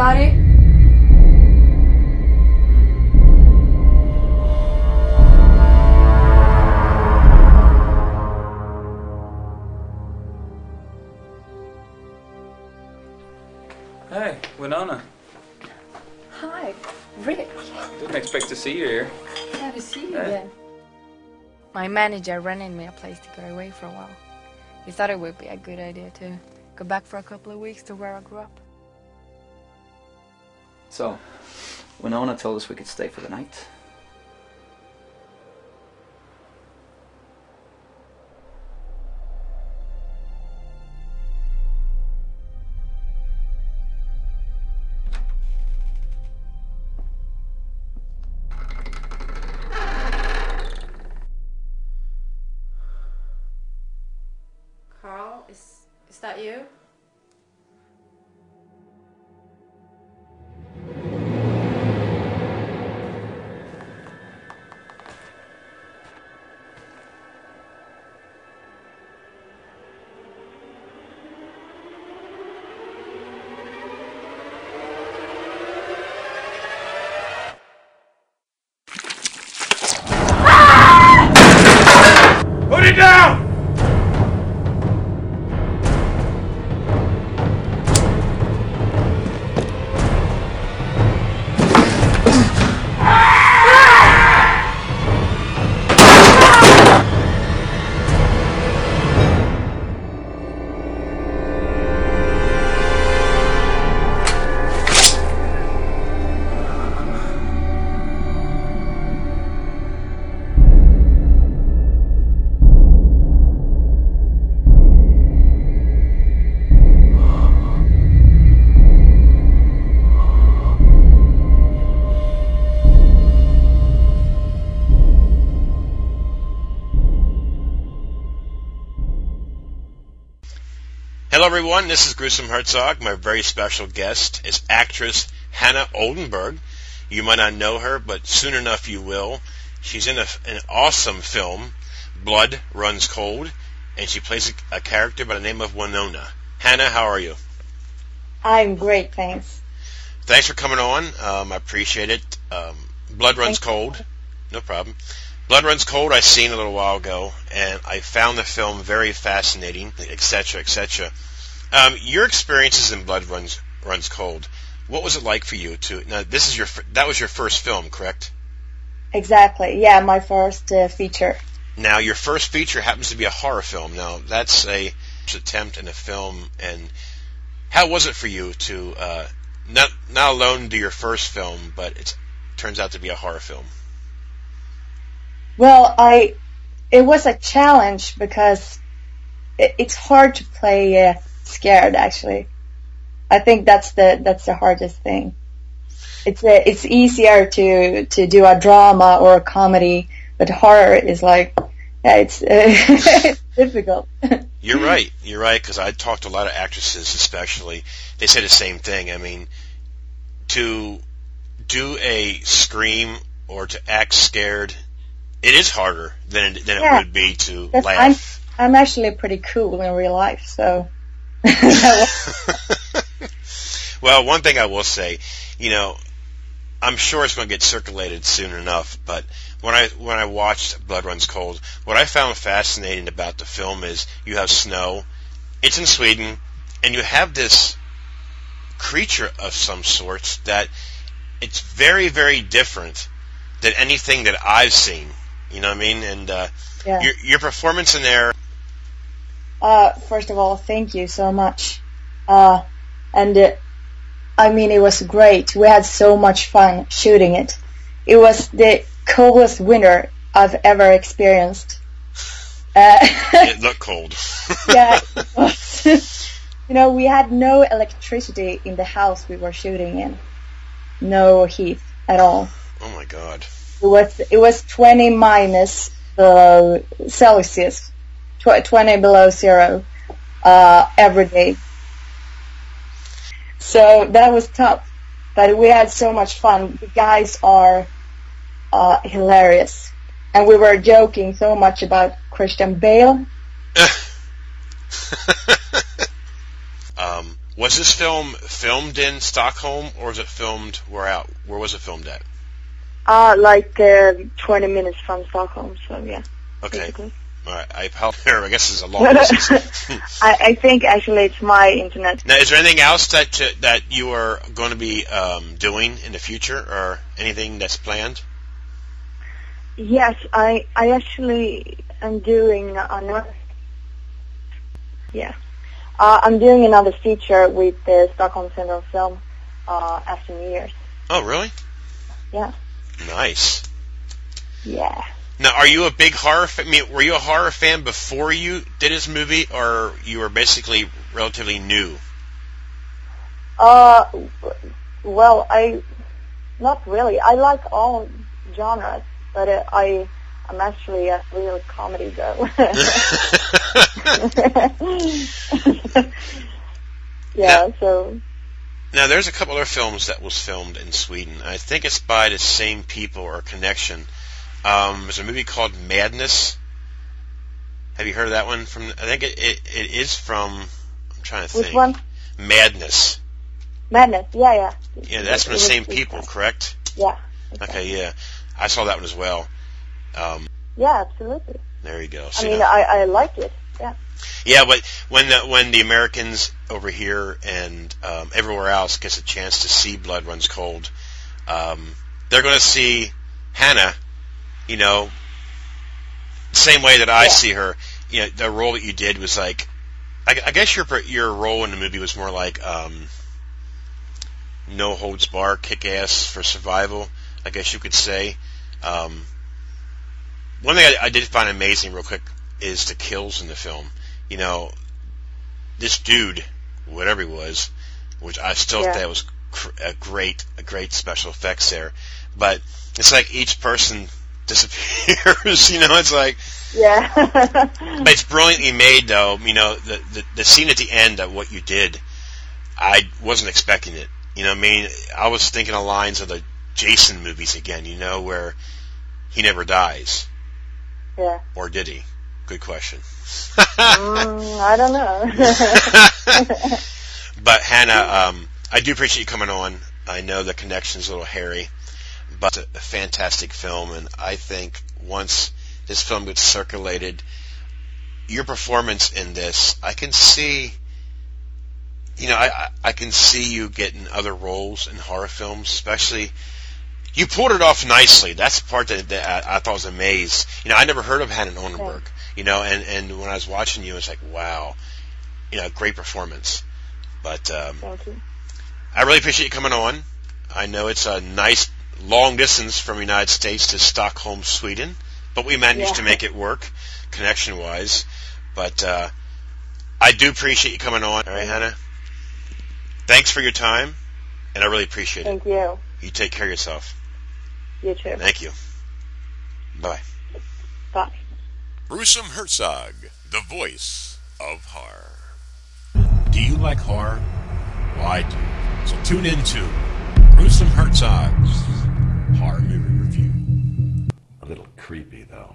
everybody. Hey, Winona. Hi, Rick. Didn't expect to see you here. Glad to see you Hey. again. My manager rented me a place to go away for a while. He thought it would be a good idea to go back for a couple of weeks to where I grew up. So, Winona told us we could stay for the night. Carl, is is that you? Hello, everyone. This is Gruesome Herzog. My very special guest is actress Hannah Oldenburg. You might not know her, but soon enough you will. She's in a, an awesome film, Blood Runs Cold, and she plays a, a character by the name of Winona. Hannah, how are you? I'm great, thanks. Thanks for coming on. Um, I appreciate it. Um, Blood Runs Cold. No problem. Blood Runs Cold I seen a little while ago, and I found the film very fascinating, etc., etc. Um, your experiences in Blood Runs Runs Cold. What was it like for you to? Now, this is your that was your first film, correct? Exactly. Yeah, my first uh, feature. Now, your first feature happens to be a horror film. Now, that's a attempt in a film, and how was it for you to uh, not not alone do your first film, but it turns out to be a horror film? Well, I it was a challenge because it, it's hard to play uh, scared. Actually, I think that's the that's the hardest thing. It's uh, it's easier to to do a drama or a comedy, but horror is like yeah, it's, uh, it's difficult. You're right. You're right because I talked to a lot of actresses, especially. They say the same thing. I mean, to do a scream or to act scared, it is harder than it, than Yeah. it would be to laugh. I'm actually pretty cool in real life, so. well, one thing I will say, you know, I'm sure it's going to get circulated soon enough, but when I when I watched Blood Runs Cold, what I found fascinating about the film is you have snow, it's in Sweden, and you have this creature of some sort that it's very very different than anything that I've seen. You know what I mean? And uh, Yeah. your your performance in there, Uh, first of all, thank you so much. Uh, and uh, I mean, it was great. We had so much fun shooting it. It was the coldest winter I've ever experienced. Uh, it looked cold. yeah, you know, we had no electricity in the house we were shooting in. No heat at all. oh my god. It was it was 20 minus below Celsius, tw- 20 below zero uh, every day. So that was tough, but we had so much fun. The guys are uh, hilarious, and we were joking so much about Christian Bale. um, Was this film filmed in Stockholm, or was it filmed where out? Where was it filmed at? Uh, like uh, 20 minutes from Stockholm, so yeah. Okay, Basically. All right. I, I guess it's a long distance. I, I think actually it's my internet. now, is there anything else that that you are going to be um, doing in the future, or anything that's planned? Yes, I I actually am doing another. Yeah, uh, I'm doing another feature with the Stockholm Syndrome film uh, after New Year's. Oh, really? Yeah. Nice. Yeah. Now, are you a big horror? Fa- I mean, were you a horror fan before you did this movie, or you were basically relatively new? Uh, well, I not really. I like all genres, but uh, I I'm actually a real comedy girl. yeah. So Now, there's a couple other films that was filmed in Sweden. I think it's by the same people or connection. Um, there's a movie called Madness. Have you heard of that one? From I think it, it, it is from. I'm trying to which think. one? Madness. Madness. Yeah, yeah. Yeah, that's from the same people, correct? Yeah. Okay, yeah. I saw that one as well. Um, Yeah, absolutely. there you go. I mean, you know- I I like it. Yeah. Yeah, but when the, when the Americans over here and um, everywhere else gets a chance to see Blood Runs Cold, um, they're going to see Hannah, you know, same way that I Yeah. see her. You know, the role that you did was like, I, I guess your your role in the movie was more like um, no holds bar, kick ass for survival. I guess you could say. Um, one thing I, I did find amazing, real quick, is the kills in the film. You know, this dude, whatever he was, which I still Yeah. thought was cr- a great, a great special effects there. But it's like each person disappears. you know, it's like, Yeah. but it's brilliantly made, though. You know, the, the the scene at the end of what you did, I wasn't expecting it. You know, I mean, I was thinking of lines of the Jason movies again. You know, where he never dies, yeah. or did he? Good question. Mm, I don't know. But Hannah, um, I do appreciate you coming on. I know the connection's a little hairy, but it's a fantastic film, and I think once this film gets circulated, your performance in this, I can see. You know, I I- can see you getting other roles in horror films, especially. You pulled it off nicely. That's the part that, that I, I thought was amazed. You know, I never heard of Hannah Oldenburg. You know, and and when I was watching you, it's like, wow, you know, great performance. But um, Thank you. I really appreciate you coming on. I know it's a nice long distance from the United States to Stockholm, Sweden, but we managed Yeah. to make it work connection wise. But uh, I do appreciate you coming on. All right, Hannah. Thanks for your time, and I really appreciate it. Thank you. You take care of yourself. You too. Thank you. Bye. Bye. Gruesome Herzog, the voice of horror. Do you like horror? Well, I do. So tune in to Gruesome Herzog's Horror Movie Review. A little creepy, though.